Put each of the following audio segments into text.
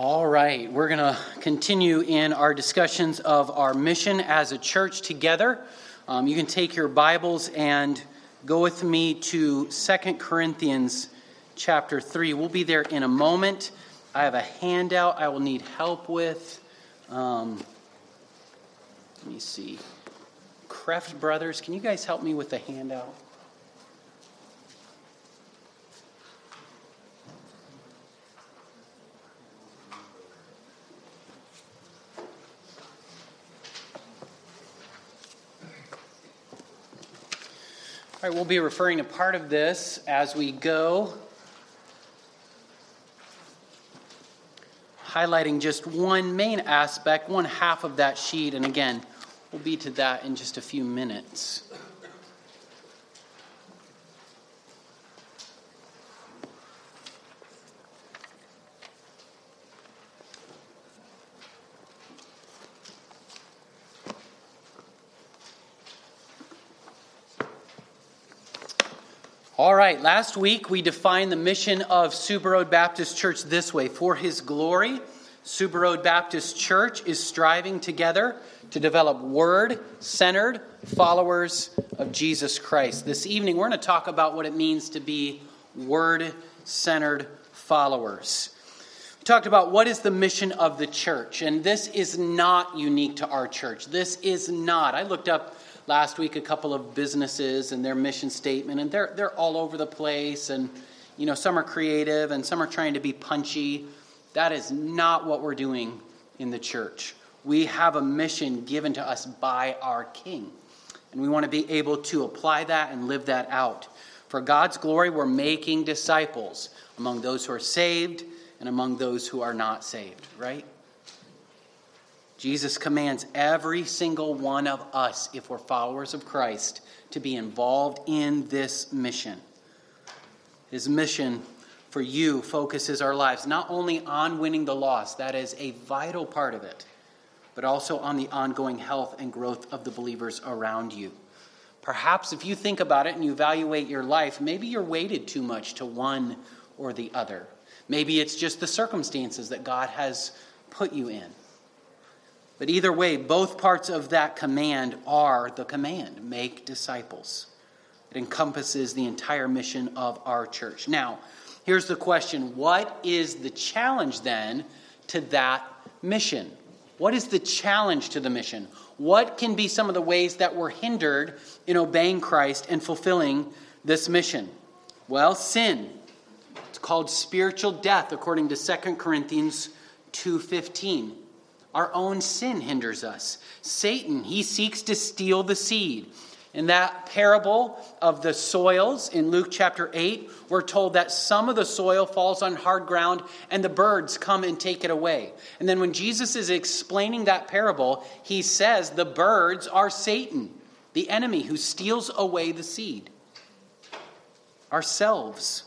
All right, we're going to continue in our discussions of our mission as a church together. Um, you can take your Bibles and go with me to Second Corinthians chapter 3. We'll be there in a moment. I have a handout I will need help with. Um, let me see. Kreft Brothers, can you guys help me with the handout? We'll be referring to part of this as we go, highlighting just one main aspect, one half of that sheet, and again, we'll be to that in just a few minutes. Right, last week we defined the mission of Suba Road Baptist Church this way For His glory, Suba Road Baptist Church is striving together to develop word centered followers of Jesus Christ. This evening we're going to talk about what it means to be word centered followers. We talked about what is the mission of the church, and this is not unique to our church. This is not. I looked up last week a couple of businesses and their mission statement, and they're, they're all over the place. And, you know, some are creative and some are trying to be punchy. That is not what we're doing in the church. We have a mission given to us by our King, and we want to be able to apply that and live that out. For God's glory, we're making disciples among those who are saved and among those who are not saved, right? Jesus commands every single one of us, if we're followers of Christ, to be involved in this mission. His mission for you focuses our lives not only on winning the lost, that is a vital part of it, but also on the ongoing health and growth of the believers around you. Perhaps if you think about it and you evaluate your life, maybe you're weighted too much to one or the other. Maybe it's just the circumstances that God has put you in. But either way, both parts of that command are the command make disciples. It encompasses the entire mission of our church. Now, here's the question What is the challenge then to that mission? What is the challenge to the mission? What can be some of the ways that we're hindered in obeying Christ and fulfilling this mission? Well, sin. It's called spiritual death according to 2 Corinthians 2:15. Our own sin hinders us. Satan, he seeks to steal the seed. In that parable of the soils in Luke chapter 8, we're told that some of the soil falls on hard ground and the birds come and take it away. And then when Jesus is explaining that parable, he says the birds are Satan, the enemy who steals away the seed. Ourselves.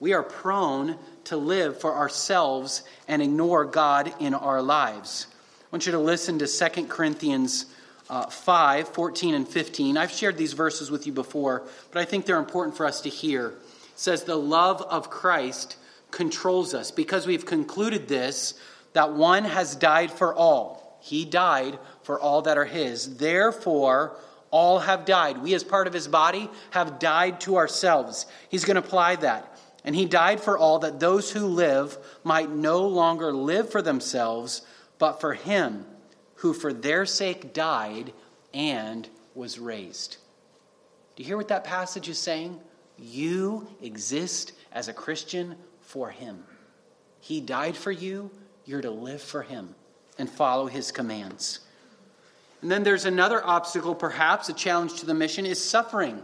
We are prone to live for ourselves and ignore God in our lives. I want you to listen to 2 Corinthians uh, 5 14 and 15. I've shared these verses with you before, but I think they're important for us to hear. It says, The love of Christ controls us because we've concluded this that one has died for all. He died for all that are his. Therefore, all have died. We, as part of his body, have died to ourselves. He's going to apply that. And he died for all that those who live might no longer live for themselves, but for him who for their sake died and was raised. Do you hear what that passage is saying? You exist as a Christian for him. He died for you, you're to live for him and follow his commands. And then there's another obstacle, perhaps, a challenge to the mission is suffering.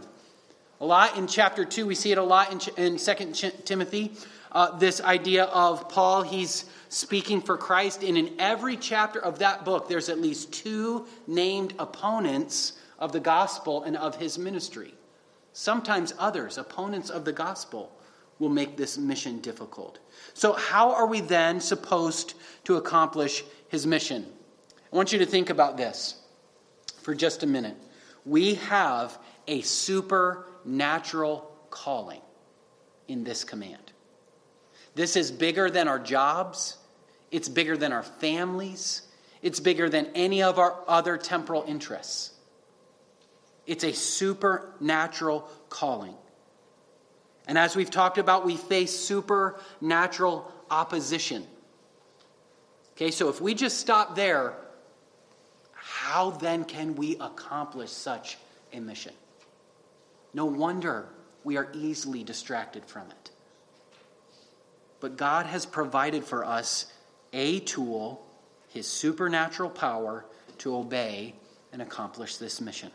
A lot in chapter 2, we see it a lot in, in 2 Timothy. Uh, this idea of Paul, he's speaking for Christ. And in every chapter of that book, there's at least two named opponents of the gospel and of his ministry. Sometimes others, opponents of the gospel, will make this mission difficult. So, how are we then supposed to accomplish his mission? I want you to think about this for just a minute. We have a super natural calling in this command. This is bigger than our jobs, it's bigger than our families, it's bigger than any of our other temporal interests. It's a supernatural calling. And as we've talked about, we face supernatural opposition. Okay, so if we just stop there, how then can we accomplish such a mission? No wonder we are easily distracted from it. But God has provided for us a tool, his supernatural power, to obey and accomplish this mission.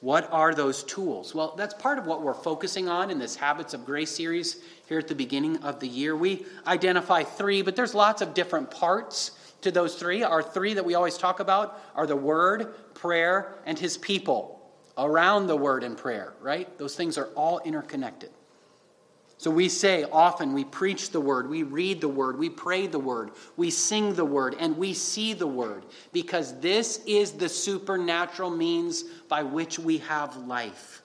What are those tools? Well, that's part of what we're focusing on in this Habits of Grace series here at the beginning of the year. We identify three, but there's lots of different parts to those three. Our three that we always talk about are the Word, prayer, and His people around the Word and prayer, right? Those things are all interconnected. So we say often we preach the word, we read the word, we pray the word, we sing the word, and we see the word because this is the supernatural means by which we have life.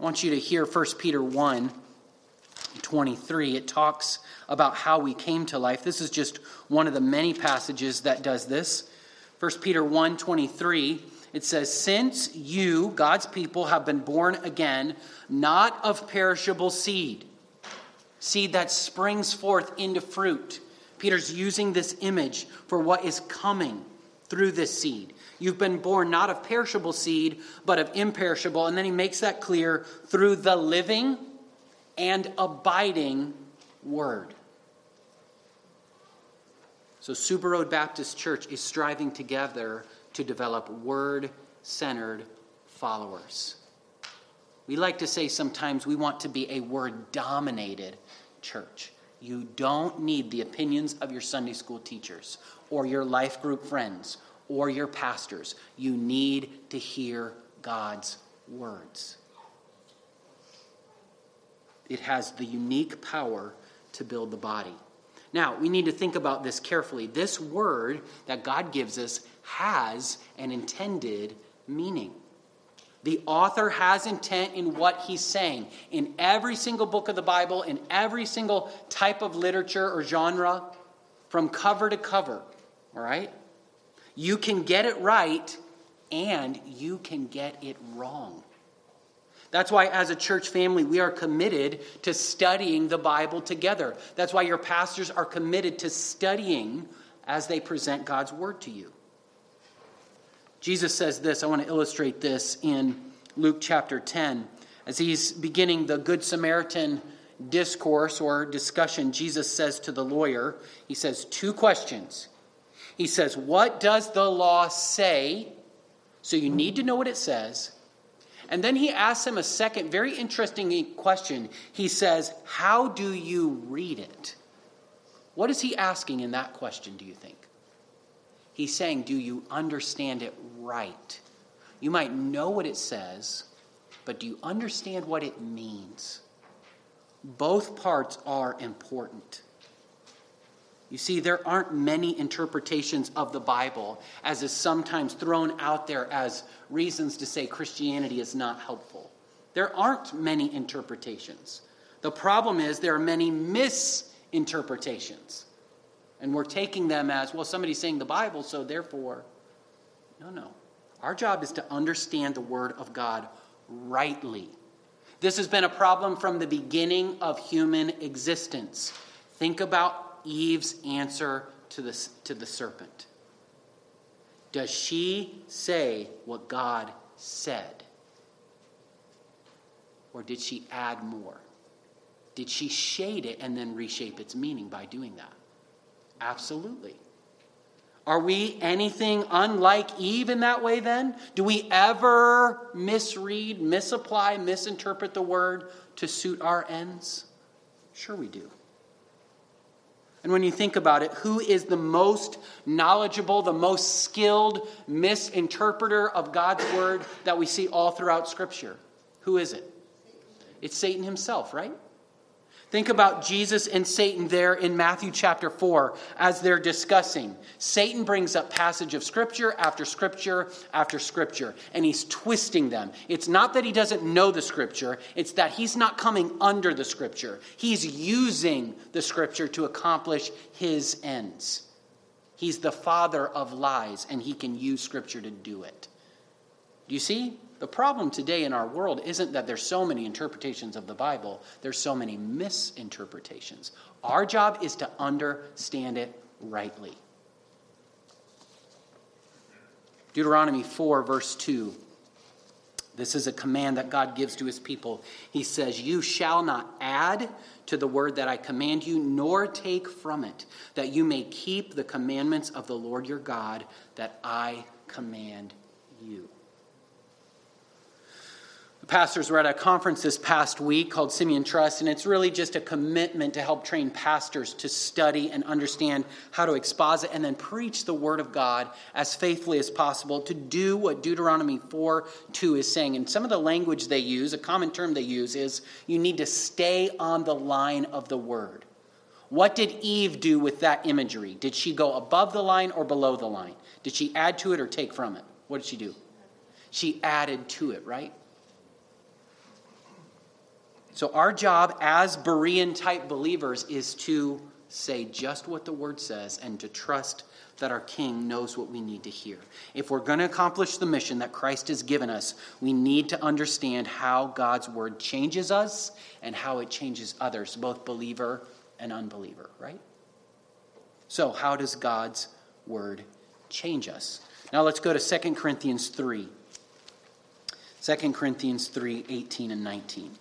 I want you to hear 1 Peter 1 23. It talks about how we came to life. This is just one of the many passages that does this. 1 Peter 1 23 it says, Since you, God's people, have been born again, not of perishable seed, seed that springs forth into fruit. Peter's using this image for what is coming through this seed. You've been born not of perishable seed, but of imperishable. And then he makes that clear through the living and abiding word. So, Super Baptist Church is striving together to develop word centered followers. We like to say sometimes we want to be a word dominated church. You don't need the opinions of your Sunday school teachers or your life group friends or your pastors. You need to hear God's words. It has the unique power to build the body. Now, we need to think about this carefully. This word that God gives us has an intended meaning. The author has intent in what he's saying. In every single book of the Bible, in every single type of literature or genre, from cover to cover, all right? You can get it right and you can get it wrong. That's why, as a church family, we are committed to studying the Bible together. That's why your pastors are committed to studying as they present God's word to you. Jesus says this, I want to illustrate this in Luke chapter 10. As he's beginning the Good Samaritan discourse or discussion, Jesus says to the lawyer, He says two questions. He says, What does the law say? So you need to know what it says. And then he asks him a second, very interesting question. He says, How do you read it? What is he asking in that question, do you think? He's saying, Do you understand it right? You might know what it says, but do you understand what it means? Both parts are important. You see, there aren't many interpretations of the Bible, as is sometimes thrown out there as reasons to say Christianity is not helpful. There aren't many interpretations. The problem is there are many misinterpretations. And we're taking them as, well, somebody's saying the Bible, so therefore. No, no. Our job is to understand the Word of God rightly. This has been a problem from the beginning of human existence. Think about Eve's answer to the, to the serpent. Does she say what God said? Or did she add more? Did she shade it and then reshape its meaning by doing that? Absolutely. Are we anything unlike Eve in that way then? Do we ever misread, misapply, misinterpret the word to suit our ends? Sure, we do. And when you think about it, who is the most knowledgeable, the most skilled misinterpreter of God's word that we see all throughout Scripture? Who is it? It's Satan himself, right? Think about Jesus and Satan there in Matthew chapter 4 as they're discussing. Satan brings up passage of scripture after scripture after scripture, and he's twisting them. It's not that he doesn't know the scripture, it's that he's not coming under the scripture. He's using the scripture to accomplish his ends. He's the father of lies, and he can use scripture to do it. Do you see? The problem today in our world isn't that there's so many interpretations of the Bible, there's so many misinterpretations. Our job is to understand it rightly. Deuteronomy 4, verse 2. This is a command that God gives to his people. He says, You shall not add to the word that I command you, nor take from it, that you may keep the commandments of the Lord your God that I command you pastors were at a conference this past week called Simeon Trust, and it's really just a commitment to help train pastors to study and understand how to exposit and then preach the Word of God as faithfully as possible to do what Deuteronomy 4 2 is saying. And some of the language they use, a common term they use, is you need to stay on the line of the Word. What did Eve do with that imagery? Did she go above the line or below the line? Did she add to it or take from it? What did she do? She added to it, right? So, our job as Berean type believers is to say just what the word says and to trust that our King knows what we need to hear. If we're going to accomplish the mission that Christ has given us, we need to understand how God's word changes us and how it changes others, both believer and unbeliever, right? So, how does God's word change us? Now, let's go to 2 Corinthians 3. 2 Corinthians 3 18 and 19.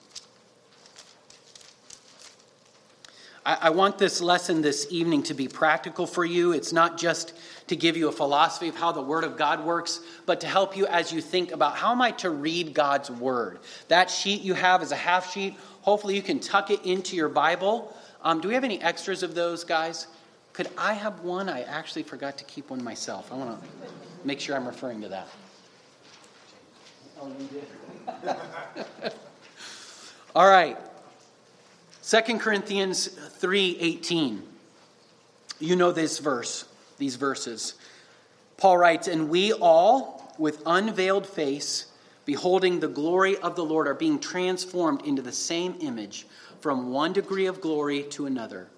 I, I want this lesson this evening to be practical for you. It's not just to give you a philosophy of how the Word of God works, but to help you as you think about how am I to read God's Word. That sheet you have is a half sheet. Hopefully, you can tuck it into your Bible. Um, do we have any extras of those, guys? Could I have one? I actually forgot to keep one myself. I want to make sure I'm referring to that. Oh, you did? All right. 2 Corinthians 3:18. You know this verse, these verses. Paul writes, "And we all with unveiled face, beholding the glory of the Lord, are being transformed into the same image from one degree of glory to another.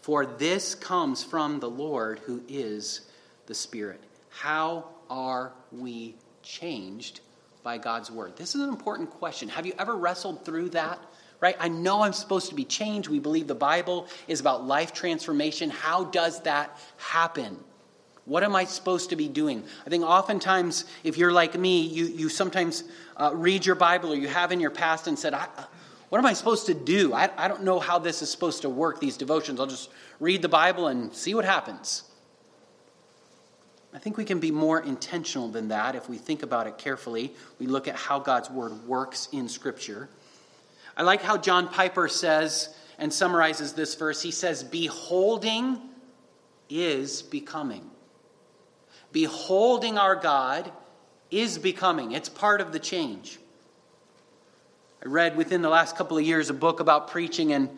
For this comes from the Lord who is the Spirit." How are we changed by God's word? This is an important question. Have you ever wrestled through that? Right? I know I'm supposed to be changed. We believe the Bible is about life transformation. How does that happen? What am I supposed to be doing? I think oftentimes, if you're like me, you, you sometimes uh, read your Bible or you have in your past and said, What am I supposed to do? I, I don't know how this is supposed to work, these devotions. I'll just read the Bible and see what happens. I think we can be more intentional than that if we think about it carefully. We look at how God's Word works in Scripture. I like how John Piper says and summarizes this verse. He says, Beholding is becoming. Beholding our God is becoming, it's part of the change. I read within the last couple of years a book about preaching, and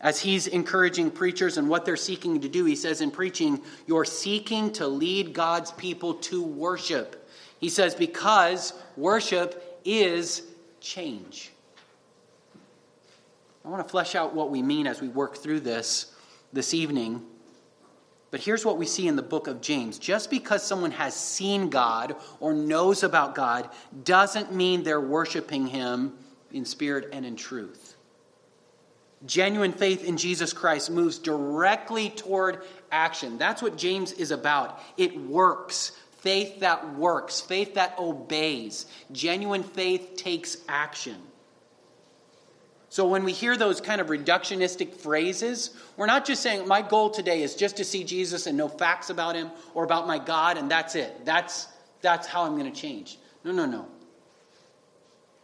as he's encouraging preachers and what they're seeking to do, he says in preaching, You're seeking to lead God's people to worship. He says, Because worship is change. I want to flesh out what we mean as we work through this this evening. But here's what we see in the book of James. Just because someone has seen God or knows about God doesn't mean they're worshiping Him in spirit and in truth. Genuine faith in Jesus Christ moves directly toward action. That's what James is about. It works. Faith that works, faith that obeys. Genuine faith takes action. So when we hear those kind of reductionistic phrases, we're not just saying, my goal today is just to see Jesus and know facts about him or about my God, and that's it. That's, that's how I'm going to change. No, no, no.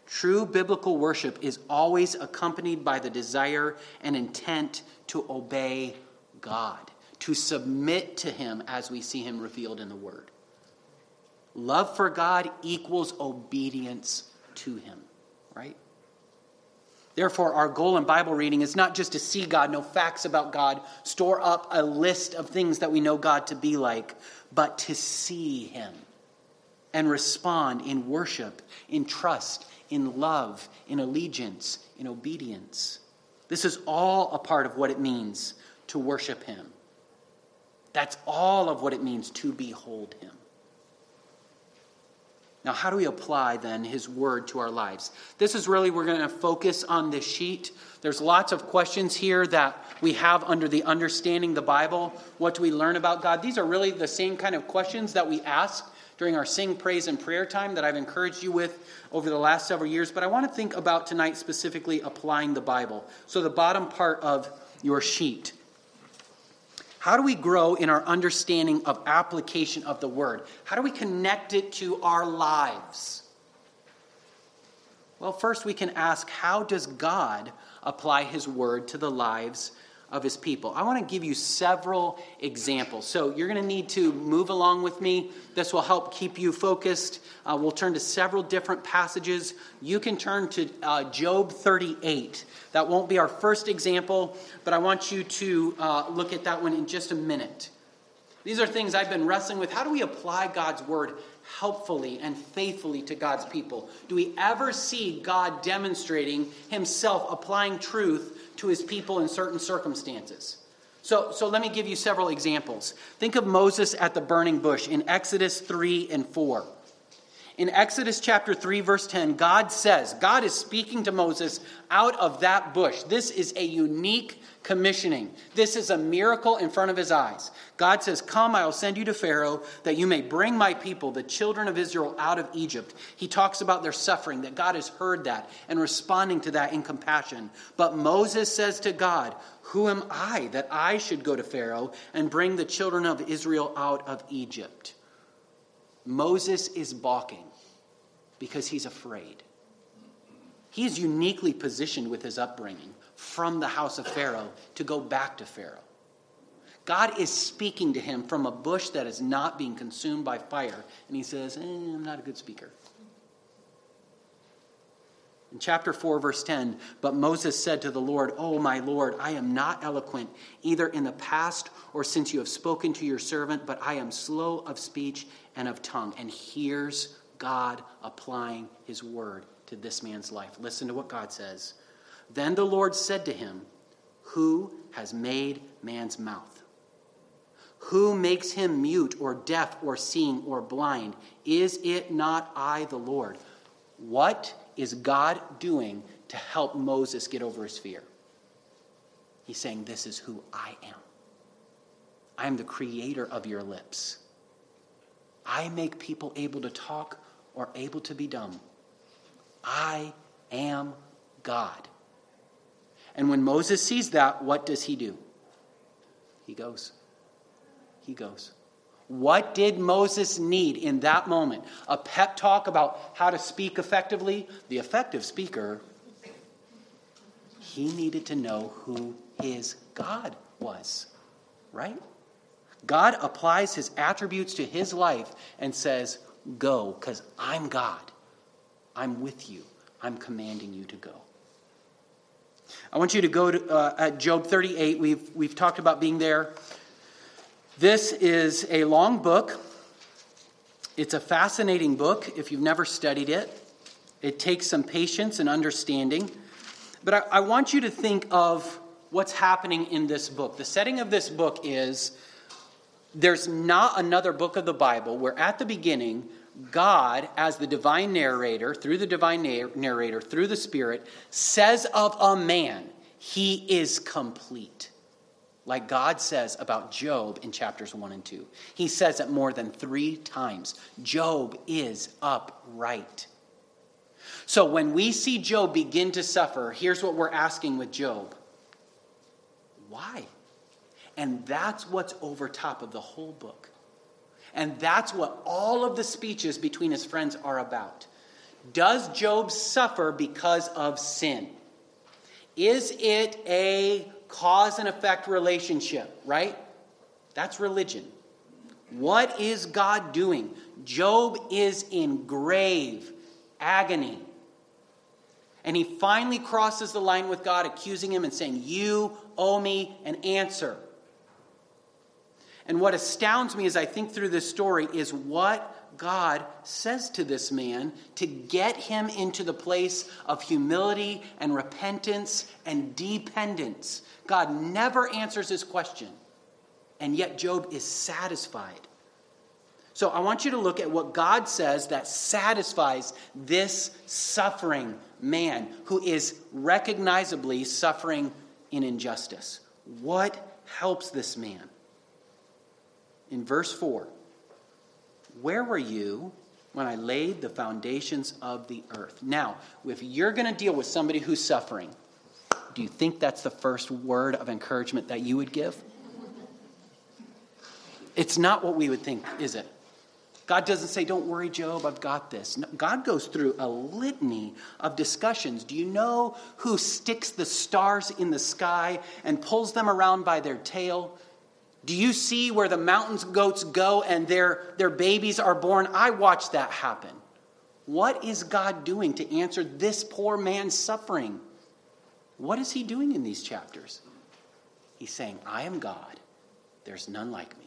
True biblical worship is always accompanied by the desire and intent to obey God, to submit to Him as we see Him revealed in the Word. Love for God equals obedience to Him? Therefore, our goal in Bible reading is not just to see God, know facts about God, store up a list of things that we know God to be like, but to see Him and respond in worship, in trust, in love, in allegiance, in obedience. This is all a part of what it means to worship Him. That's all of what it means to behold Him. Now, how do we apply then his word to our lives? This is really, we're going to focus on this sheet. There's lots of questions here that we have under the understanding the Bible. What do we learn about God? These are really the same kind of questions that we ask during our sing, praise, and prayer time that I've encouraged you with over the last several years. But I want to think about tonight specifically applying the Bible. So, the bottom part of your sheet. How do we grow in our understanding of application of the word? How do we connect it to our lives? Well, first we can ask how does God apply his word to the lives of his people. I want to give you several examples. So you're going to need to move along with me. This will help keep you focused. Uh, we'll turn to several different passages. You can turn to uh, Job 38. That won't be our first example, but I want you to uh, look at that one in just a minute. These are things I've been wrestling with. How do we apply God's word helpfully and faithfully to God's people? Do we ever see God demonstrating himself applying truth to his people in certain circumstances. So, so let me give you several examples. Think of Moses at the burning bush in Exodus 3 and 4. In Exodus chapter 3, verse 10, God says, God is speaking to Moses out of that bush. This is a unique commissioning. This is a miracle in front of his eyes. God says, Come, I will send you to Pharaoh that you may bring my people, the children of Israel, out of Egypt. He talks about their suffering, that God has heard that and responding to that in compassion. But Moses says to God, Who am I that I should go to Pharaoh and bring the children of Israel out of Egypt? Moses is balking because he's afraid. He is uniquely positioned with his upbringing from the house of Pharaoh to go back to Pharaoh. God is speaking to him from a bush that is not being consumed by fire. And he says, eh, I'm not a good speaker. In chapter 4, verse 10, but Moses said to the Lord, Oh, my Lord, I am not eloquent, either in the past or since you have spoken to your servant, but I am slow of speech and of tongue. And here's God applying his word to this man's life. Listen to what God says. Then the Lord said to him, Who has made man's mouth? Who makes him mute or deaf or seeing or blind? Is it not I, the Lord? What is God doing to help Moses get over his fear? He's saying, This is who I am. I am the creator of your lips. I make people able to talk or able to be dumb. I am God. And when Moses sees that, what does he do? He goes. He goes. What did Moses need in that moment? A pep talk about how to speak effectively? The effective speaker, he needed to know who his God was, right? God applies his attributes to his life and says, Go, because I'm God. I'm with you. I'm commanding you to go. I want you to go to uh, at Job 38. We've, we've talked about being there. This is a long book. It's a fascinating book if you've never studied it. It takes some patience and understanding. But I, I want you to think of what's happening in this book. The setting of this book is there's not another book of the Bible where at the beginning God, as the divine narrator, through the divine narrator, through the Spirit, says of a man, he is complete. Like God says about Job in chapters 1 and 2. He says it more than three times Job is upright. So when we see Job begin to suffer, here's what we're asking with Job why? And that's what's over top of the whole book. And that's what all of the speeches between his friends are about. Does Job suffer because of sin? Is it a cause and effect relationship, right? That's religion. What is God doing? Job is in grave agony. And he finally crosses the line with God, accusing him and saying, You owe me an answer. And what astounds me as I think through this story is what God says to this man to get him into the place of humility and repentance and dependence. God never answers his question, and yet Job is satisfied. So I want you to look at what God says that satisfies this suffering man who is recognizably suffering in injustice. What helps this man? In verse 4, where were you when I laid the foundations of the earth? Now, if you're going to deal with somebody who's suffering, do you think that's the first word of encouragement that you would give? It's not what we would think, is it? God doesn't say, Don't worry, Job, I've got this. No, God goes through a litany of discussions. Do you know who sticks the stars in the sky and pulls them around by their tail? Do you see where the mountains goats go and their, their babies are born? I watched that happen. What is God doing to answer this poor man's suffering? What is he doing in these chapters? He's saying, I am God. There's none like me.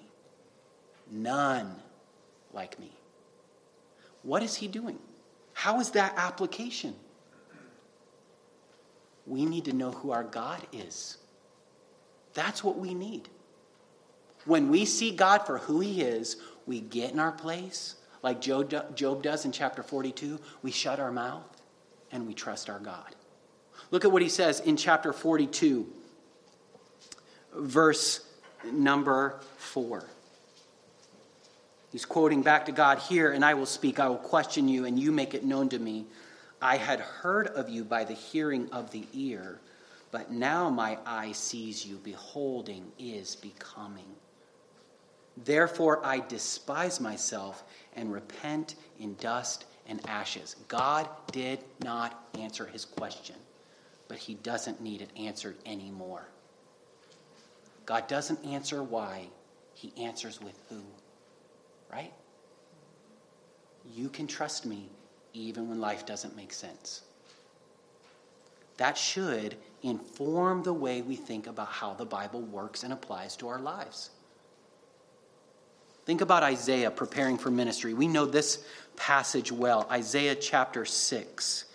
None like me. What is he doing? How is that application? We need to know who our God is. That's what we need. When we see God for who he is, we get in our place, like Job, does in chapter 42. We shut our mouth and we trust our God. Look at what he says in chapter 42, verse number 4. He's quoting back to God here, and I will speak, I will question you, and you make it known to me. I had heard of you by the hearing of the ear, but now my eye sees you. Beholding is becoming. Therefore, I despise myself and repent in dust and ashes. God did not answer his question, but he doesn't need it answered anymore. God doesn't answer why, he answers with who. Right? You can trust me even when life doesn't make sense. That should inform the way we think about how the Bible works and applies to our lives. Think about Isaiah preparing for ministry. We know this passage well Isaiah chapter 6.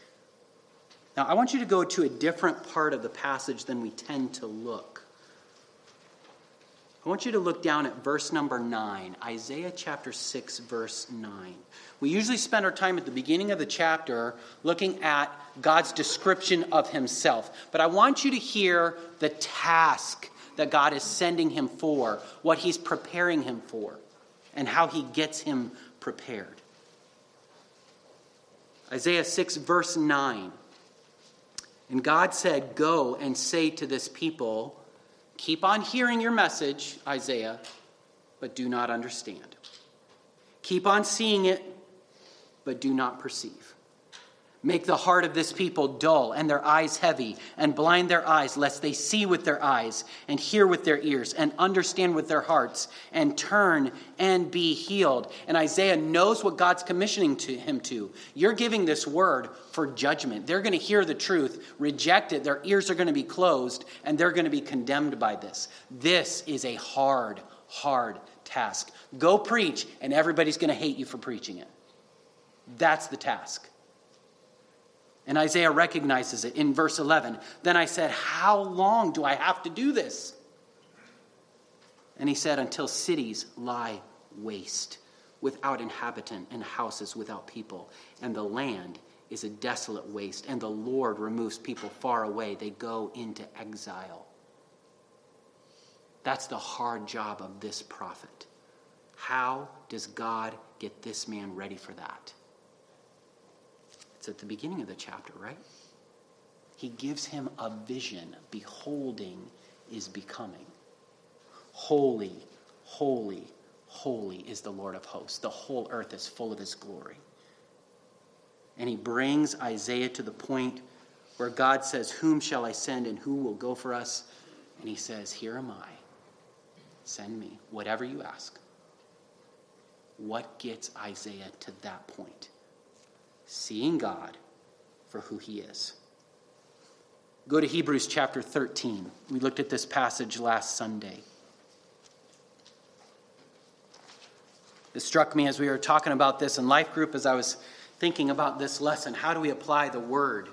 Now, I want you to go to a different part of the passage than we tend to look. I want you to look down at verse number 9, Isaiah chapter 6, verse 9. We usually spend our time at the beginning of the chapter looking at God's description of himself. But I want you to hear the task that God is sending him for, what he's preparing him for and how he gets him prepared. Isaiah 6, verse 9. And God said, Go and say to this people, Keep on hearing your message, Isaiah, but do not understand. Keep on seeing it, but do not perceive. Make the heart of this people dull and their eyes heavy, and blind their eyes, lest they see with their eyes, and hear with their ears, and understand with their hearts, and turn and be healed. And Isaiah knows what God's commissioning to him to. You're giving this word for judgment. They're going to hear the truth, reject it, their ears are going to be closed, and they're going to be condemned by this. This is a hard, hard task. Go preach, and everybody's going to hate you for preaching it. That's the task. And Isaiah recognizes it in verse 11. Then I said, How long do I have to do this? And he said, Until cities lie waste, without inhabitant, and houses without people, and the land is a desolate waste, and the Lord removes people far away. They go into exile. That's the hard job of this prophet. How does God get this man ready for that? It's at the beginning of the chapter, right? He gives him a vision. Beholding is becoming. Holy, holy, holy is the Lord of hosts. The whole earth is full of his glory. And he brings Isaiah to the point where God says, Whom shall I send and who will go for us? And he says, Here am I. Send me, whatever you ask. What gets Isaiah to that point? Seeing God for who he is. Go to Hebrews chapter 13. We looked at this passage last Sunday. It struck me as we were talking about this in life group as I was thinking about this lesson. How do we apply the word?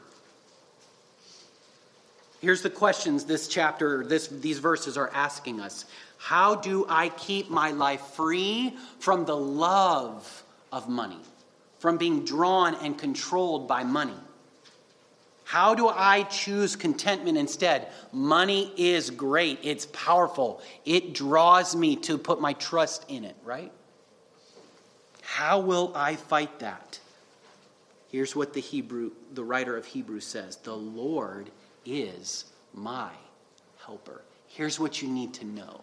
Here's the questions this chapter, this, these verses are asking us. How do I keep my life free from the love of money, from being drawn and controlled by money? How do I choose contentment instead? Money is great, it's powerful, it draws me to put my trust in it, right? How will I fight that? Here's what the Hebrew the writer of Hebrews says, "The Lord is my helper." Here's what you need to know.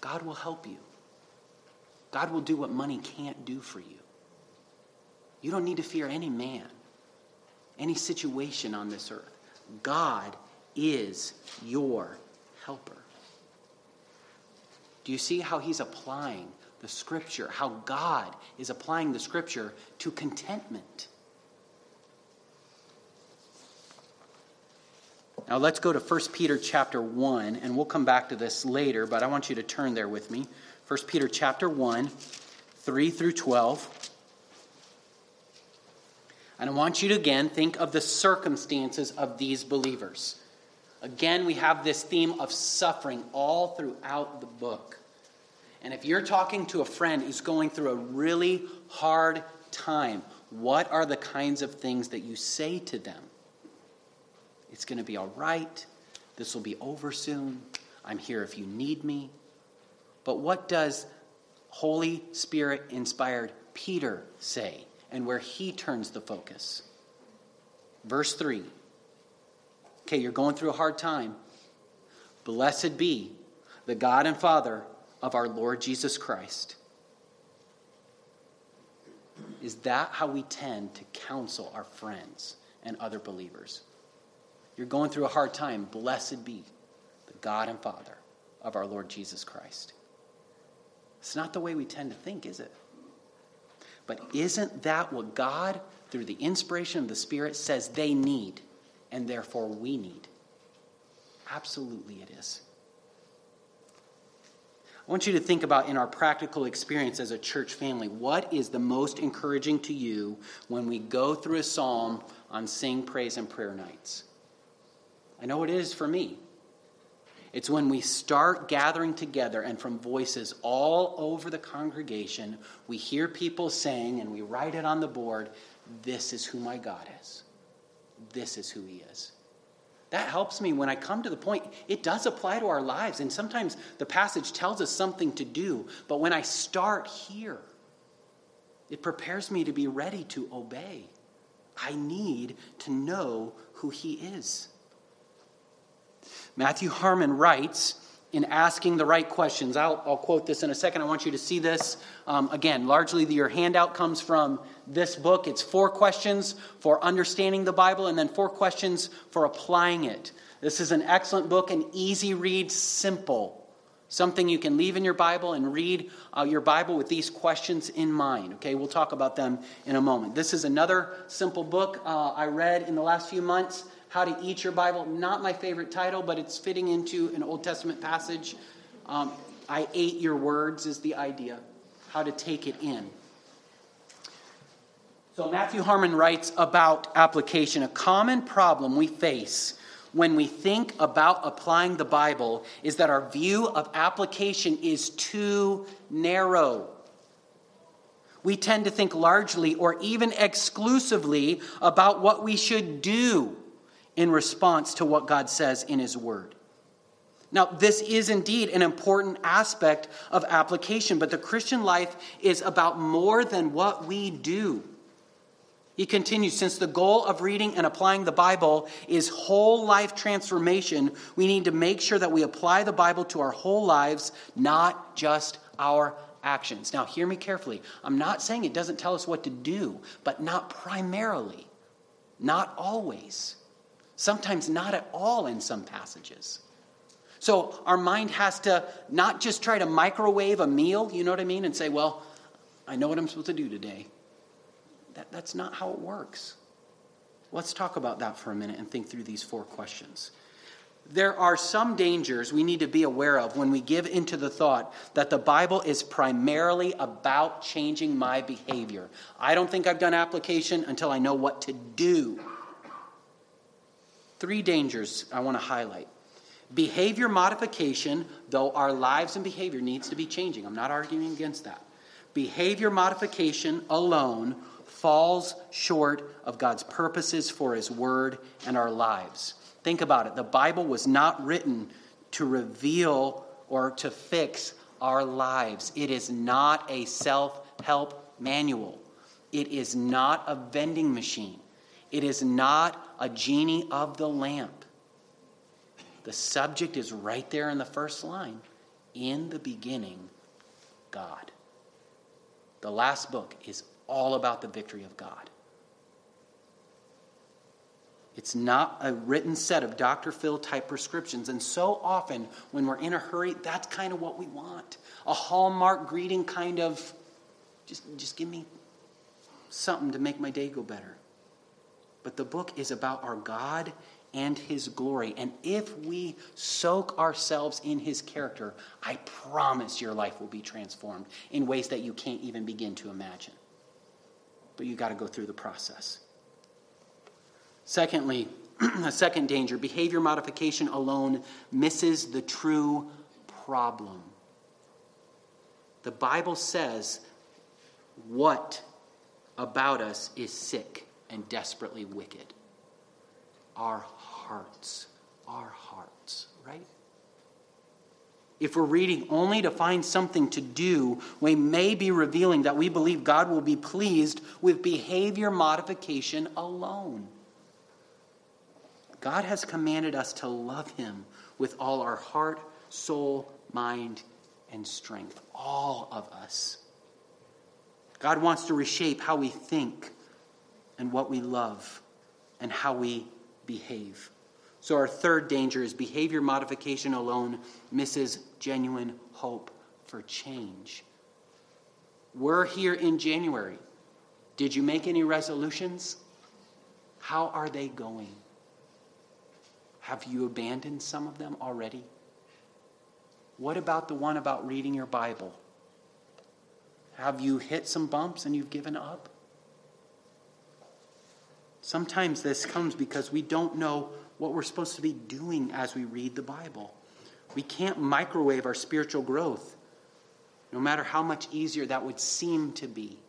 God will help you. God will do what money can't do for you. You don't need to fear any man any situation on this earth. God is your helper. Do you see how he's applying the scripture, how God is applying the scripture to contentment? Now let's go to 1 Peter chapter 1 and we'll come back to this later, but I want you to turn there with me. 1 Peter chapter 1, 3 through 12. And I want you to again think of the circumstances of these believers. Again, we have this theme of suffering all throughout the book. And if you're talking to a friend who's going through a really hard time, what are the kinds of things that you say to them? It's going to be all right. This will be over soon. I'm here if you need me. But what does Holy Spirit inspired Peter say? And where he turns the focus. Verse 3. Okay, you're going through a hard time. Blessed be the God and Father of our Lord Jesus Christ. Is that how we tend to counsel our friends and other believers? You're going through a hard time. Blessed be the God and Father of our Lord Jesus Christ. It's not the way we tend to think, is it? But isn't that what God, through the inspiration of the Spirit, says they need, and therefore we need? Absolutely, it is. I want you to think about in our practical experience as a church family what is the most encouraging to you when we go through a psalm on sing, praise, and prayer nights? I know it is for me. It's when we start gathering together and from voices all over the congregation, we hear people saying and we write it on the board, This is who my God is. This is who he is. That helps me when I come to the point, it does apply to our lives. And sometimes the passage tells us something to do. But when I start here, it prepares me to be ready to obey. I need to know who he is. Matthew Harmon writes, in asking the right questions. I'll, I'll, quote this in a second. I want you to see this. Um, again, largely the, your handout comes from this book. It's four questions for understanding the Bible and then four questions for applying it. This is an excellent book, an easy read, simple. Something you can leave in your Bible and read uh, your Bible with these questions in mind. Okay, we'll talk about them in a moment. This is another simple book uh, I read in the last few months. How to Eat Your Bible. Not my favorite title, but it's fitting into an Old Testament passage. Um, I ate your words is the idea. How to take it in. So, Matthew Harmon writes about application. A common problem we face when we think about applying the Bible is that our view of application is too narrow. We tend to think largely or even exclusively about what we should do in response to what God says in His Word. Now, this is indeed an important aspect of application, but the Christian life is about more than what we do. He continues Since the goal of reading and applying the Bible is whole life transformation, we need to make sure that we apply the Bible to our whole lives, not just our actions. Now, hear me carefully. I'm not saying it doesn't tell us what to do, but not primarily, not always. Sometimes not at all in some passages. So our mind has to not just try to microwave a meal, you know what I mean, and say, well, I know what I'm supposed to do today. That, that's not how it works. Let's talk about that for a minute and think through these four questions. There are some dangers we need to be aware of when we give into the thought that the Bible is primarily about changing my behavior. I don't think I've done application until I know what to do. Three dangers I want to highlight. Behavior modification, though our lives and behavior needs to be changing. I'm not arguing against that. Behavior modification alone falls short of God's purposes for His Word and our lives. Think about it. The Bible was not written to reveal or to fix our lives, it is not a self help manual, it is not a vending machine, it is not a genie of the lamp. The subject is right there in the first line. In the beginning, God. The last book is all about the victory of God. It's not a written set of Dr. Phil type prescriptions. And so often, when we're in a hurry, that's kind of what we want. A hallmark greeting kind of, just, just give me something to make my day go better. But the book is about our God and His glory. And if we soak ourselves in His character, I promise your life will be transformed in ways that you can't even begin to imagine. But you got to go through the process. Secondly, a second danger behavior modification alone misses the true problem. The Bible says what about us is sick and desperately wicked? Our hearts. Our hearts, right? If we're reading only to find something to do, we may be revealing that we believe God will be pleased with behavior modification alone. God has commanded us to love Him with all our heart, soul, mind, and strength. All of us. God wants to reshape how we think and what we love and how we behave. So, our third danger is behavior modification alone misses genuine hope for change. We're here in January. Did you make any resolutions? How are they going? Have you abandoned some of them already? What about the one about reading your Bible? Have you hit some bumps and you've given up? Sometimes this comes because we don't know what we're supposed to be doing as we read the Bible. We can't microwave our spiritual growth, no matter how much easier that would seem to be.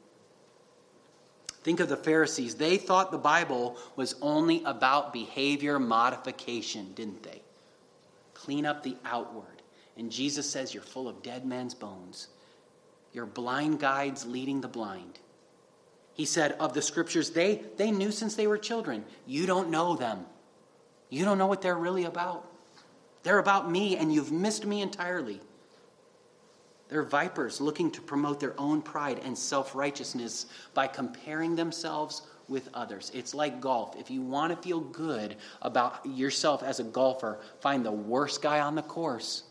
Think of the Pharisees. They thought the Bible was only about behavior modification, didn't they? Clean up the outward. And Jesus says, You're full of dead men's bones. You're blind guides leading the blind. He said of the scriptures, they, they knew since they were children. You don't know them. You don't know what they're really about. They're about me, and you've missed me entirely. They're vipers looking to promote their own pride and self righteousness by comparing themselves with others. It's like golf. If you want to feel good about yourself as a golfer, find the worst guy on the course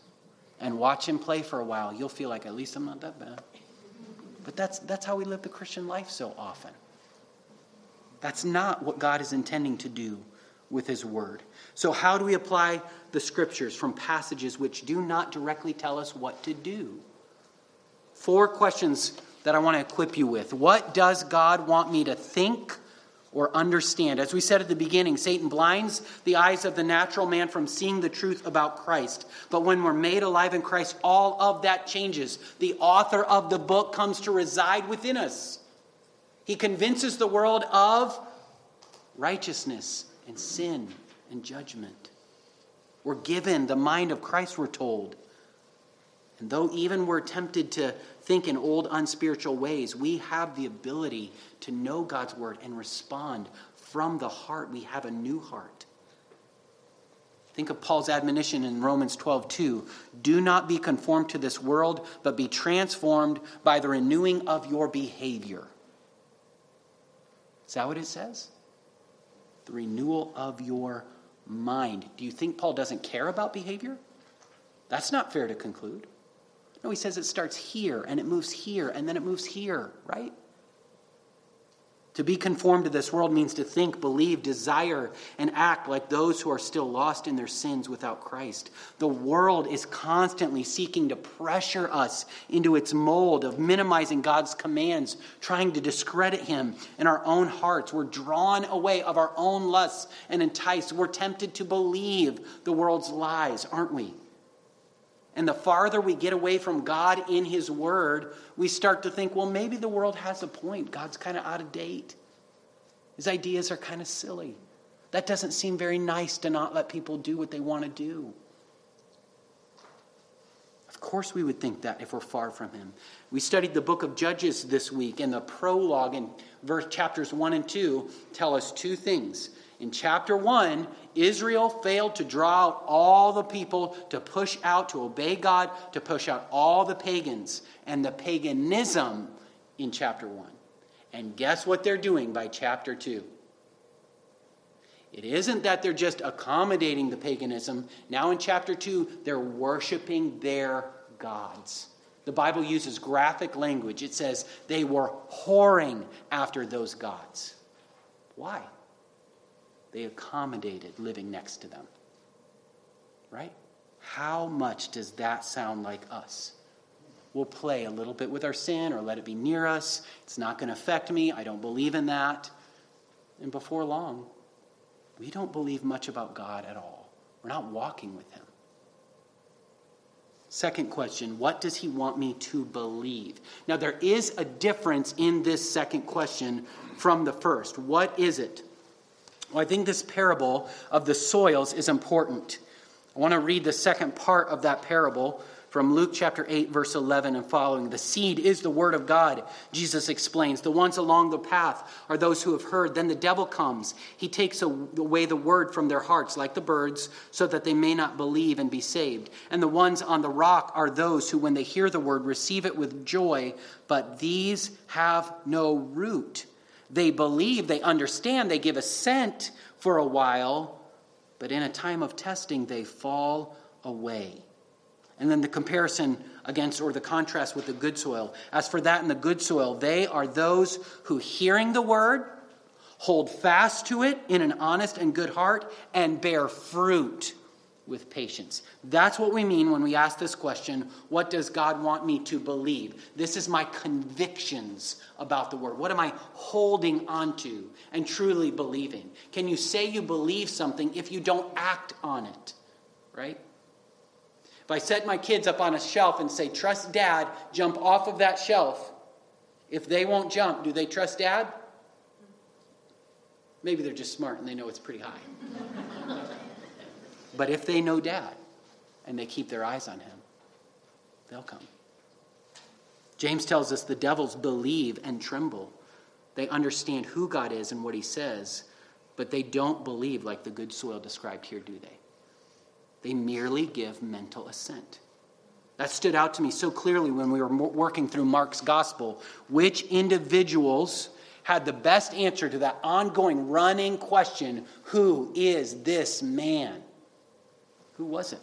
and watch him play for a while. You'll feel like, at least I'm not that bad. But that's, that's how we live the Christian life so often. That's not what God is intending to do with His Word. So, how do we apply the Scriptures from passages which do not directly tell us what to do? Four questions that I want to equip you with. What does God want me to think or understand? As we said at the beginning, Satan blinds the eyes of the natural man from seeing the truth about Christ. But when we're made alive in Christ, all of that changes. The author of the book comes to reside within us. He convinces the world of righteousness and sin and judgment. We're given the mind of Christ, we're told. And though even we're tempted to think in old unspiritual ways, we have the ability to know God's word and respond from the heart. We have a new heart. Think of Paul's admonition in Romans 12, 2. Do not be conformed to this world, but be transformed by the renewing of your behavior. Is that what it says? The renewal of your mind. Do you think Paul doesn't care about behavior? That's not fair to conclude. No, he says it starts here and it moves here and then it moves here, right? To be conformed to this world means to think, believe, desire, and act like those who are still lost in their sins without Christ. The world is constantly seeking to pressure us into its mold of minimizing God's commands, trying to discredit Him in our own hearts. We're drawn away of our own lusts and enticed. We're tempted to believe the world's lies, aren't we? And the farther we get away from God in His Word, we start to think, well, maybe the world has a point. God's kind of out of date. His ideas are kind of silly. That doesn't seem very nice to not let people do what they want to do. Of course, we would think that if we're far from Him. We studied the book of Judges this week, and the prologue in verse chapters 1 and 2 tell us two things. In chapter 1, Israel failed to draw out all the people to push out, to obey God, to push out all the pagans and the paganism in chapter 1. And guess what they're doing by chapter 2? It isn't that they're just accommodating the paganism. Now in chapter 2, they're worshiping their gods. The Bible uses graphic language. It says they were whoring after those gods. Why? They accommodated living next to them. Right? How much does that sound like us? We'll play a little bit with our sin or let it be near us. It's not going to affect me. I don't believe in that. And before long, we don't believe much about God at all. We're not walking with Him. Second question What does He want me to believe? Now, there is a difference in this second question from the first. What is it? Well, I think this parable of the soils is important. I want to read the second part of that parable from Luke chapter 8, verse 11 and following. The seed is the word of God, Jesus explains. The ones along the path are those who have heard. Then the devil comes. He takes away the word from their hearts, like the birds, so that they may not believe and be saved. And the ones on the rock are those who, when they hear the word, receive it with joy, but these have no root they believe, they understand, they give assent for a while, but in a time of testing, they fall away. And then the comparison against or the contrast with the good soil. As for that in the good soil, they are those who, hearing the word, hold fast to it in an honest and good heart, and bear fruit with patience. That's what we mean when we ask this question what does God want me to believe? This is my convictions about the word. What am I holding onto and truly believing? Can you say you believe something if you don't act on it? Right? If I set my kids up on a shelf and say, trust dad, jump off of that shelf, if they won't jump, do they trust dad? Maybe they're just smart and they know it's pretty high. But if they know dad and they keep their eyes on him, they'll come. James tells us the devils believe and tremble. They understand who God is and what he says, but they don't believe like the good soil described here, do they? They merely give mental assent. That stood out to me so clearly when we were working through Mark's gospel. Which individuals had the best answer to that ongoing running question who is this man? Who was it?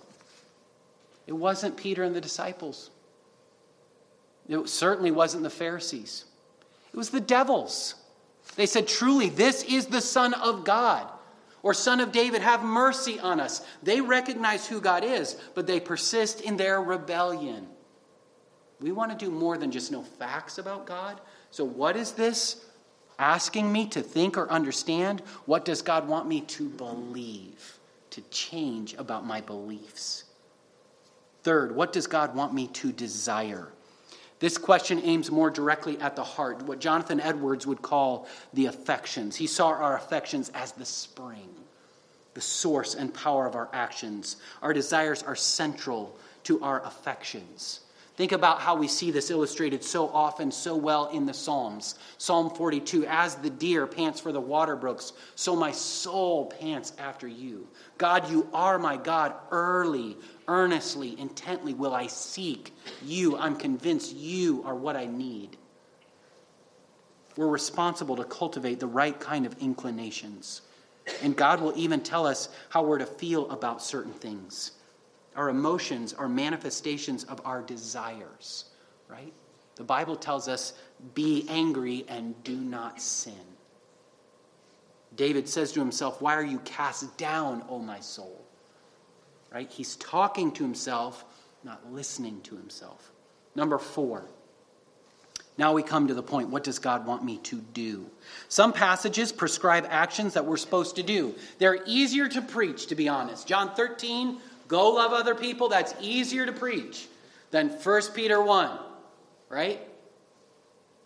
It wasn't Peter and the disciples. It certainly wasn't the Pharisees. It was the devils. They said, Truly, this is the Son of God, or Son of David, have mercy on us. They recognize who God is, but they persist in their rebellion. We want to do more than just know facts about God. So, what is this asking me to think or understand? What does God want me to believe? To change about my beliefs? Third, what does God want me to desire? This question aims more directly at the heart, what Jonathan Edwards would call the affections. He saw our affections as the spring, the source and power of our actions. Our desires are central to our affections. Think about how we see this illustrated so often, so well in the Psalms. Psalm 42 As the deer pants for the water brooks, so my soul pants after you. God, you are my God. Early, earnestly, intently will I seek you. I'm convinced you are what I need. We're responsible to cultivate the right kind of inclinations. And God will even tell us how we're to feel about certain things. Our emotions are manifestations of our desires, right? The Bible tells us, be angry and do not sin. David says to himself, Why are you cast down, O my soul? Right? He's talking to himself, not listening to himself. Number four. Now we come to the point what does God want me to do? Some passages prescribe actions that we're supposed to do. They're easier to preach, to be honest. John 13, go love other people, that's easier to preach than 1 Peter 1, right?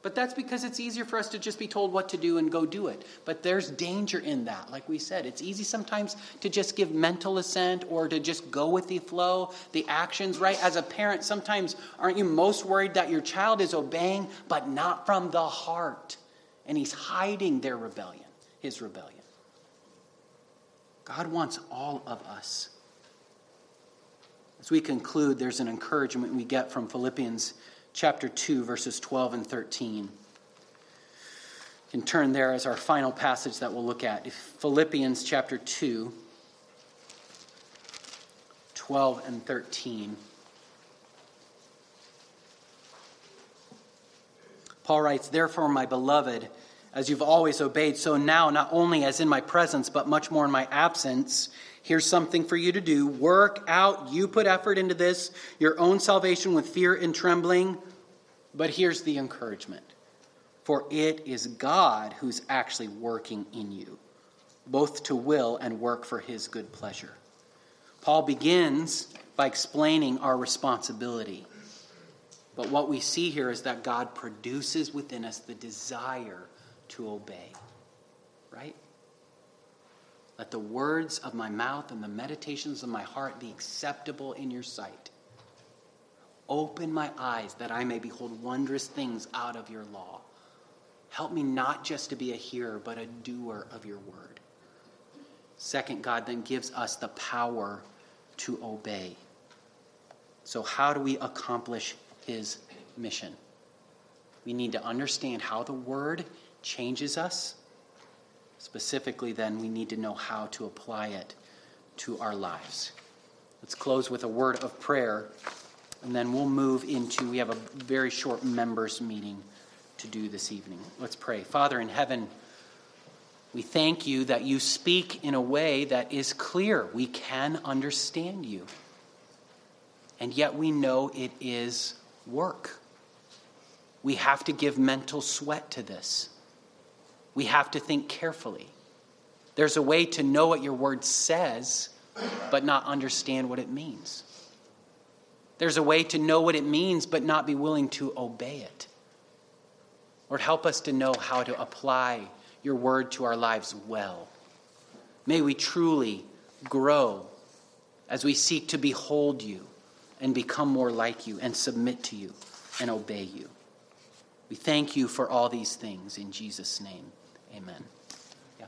But that's because it's easier for us to just be told what to do and go do it. But there's danger in that. Like we said, it's easy sometimes to just give mental assent or to just go with the flow, the actions, right? As a parent, sometimes aren't you most worried that your child is obeying, but not from the heart? And he's hiding their rebellion, his rebellion. God wants all of us. As we conclude, there's an encouragement we get from Philippians chapter 2, verses 12 and 13. You can turn there as our final passage that we'll look at. Philippians chapter 2, 12 and 13. Paul writes, Therefore, my beloved, as you've always obeyed, so now, not only as in my presence, but much more in my absence, Here's something for you to do. Work out, you put effort into this, your own salvation with fear and trembling. But here's the encouragement for it is God who's actually working in you, both to will and work for his good pleasure. Paul begins by explaining our responsibility. But what we see here is that God produces within us the desire to obey. Right? Let the words of my mouth and the meditations of my heart be acceptable in your sight. Open my eyes that I may behold wondrous things out of your law. Help me not just to be a hearer, but a doer of your word. Second, God then gives us the power to obey. So, how do we accomplish his mission? We need to understand how the word changes us Specifically, then, we need to know how to apply it to our lives. Let's close with a word of prayer, and then we'll move into, we have a very short members meeting to do this evening. Let's pray. Father in heaven, we thank you that you speak in a way that is clear. We can understand you. And yet we know it is work. We have to give mental sweat to this we have to think carefully. There's a way to know what your word says, but not understand what it means. There's a way to know what it means, but not be willing to obey it. Lord, help us to know how to apply your word to our lives well. May we truly grow as we seek to behold you and become more like you and submit to you and obey you. We thank you for all these things in Jesus' name. Amen.